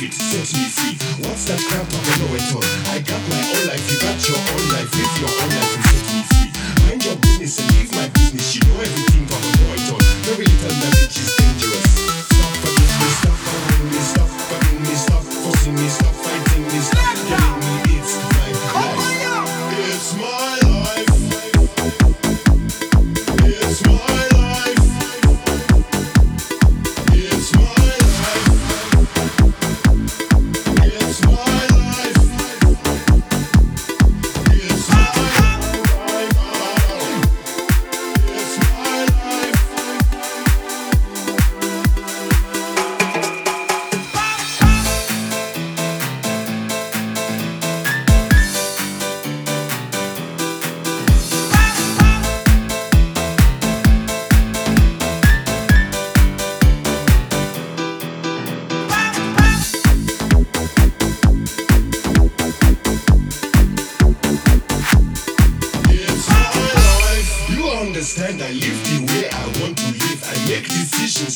beat, set me free. What's that crap? I don't know it all. I got my own life, you got your own life. Live your own life and set me free. Mind your business and leave my business. You know everything, but I know it all. Very little knowledge is dangerous. Stop forgetting me, stop bothering me, stop bugging me, stop forcing me, stop fighting me, stop killing me. It's my life. It's my life.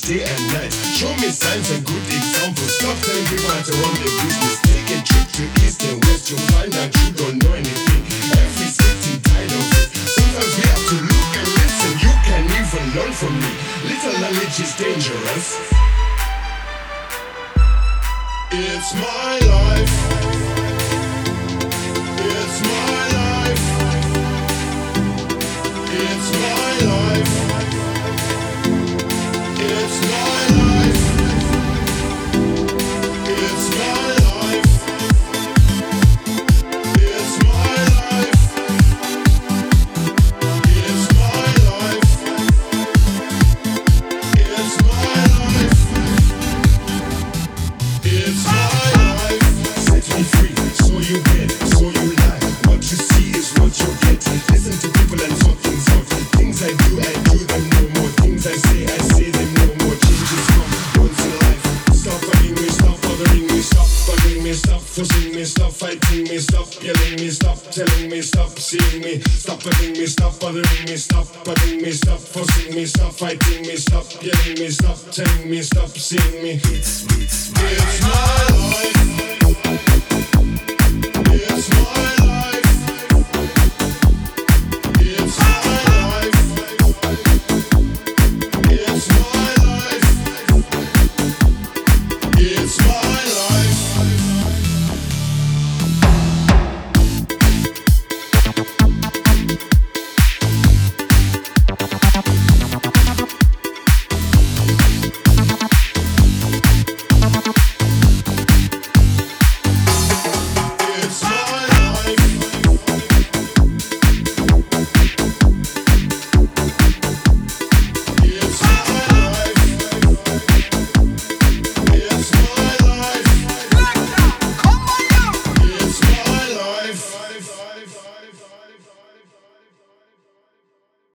Day and night. Show me signs and good examples. Stop telling people how to run their business. Take a trip to east and west. You'll find out you don't know anything. Every city tired of it. Sometimes we have to look and listen. You can even learn from me. Little knowledge is dangerous. It's my life. seeing me stop yelling me stop telling me stop seeing me stop telling me stop bothering me stop bothering me stop forcing me stop fighting me stop yelling me stop telling me stop seeing me. It's, it's my, my life. life.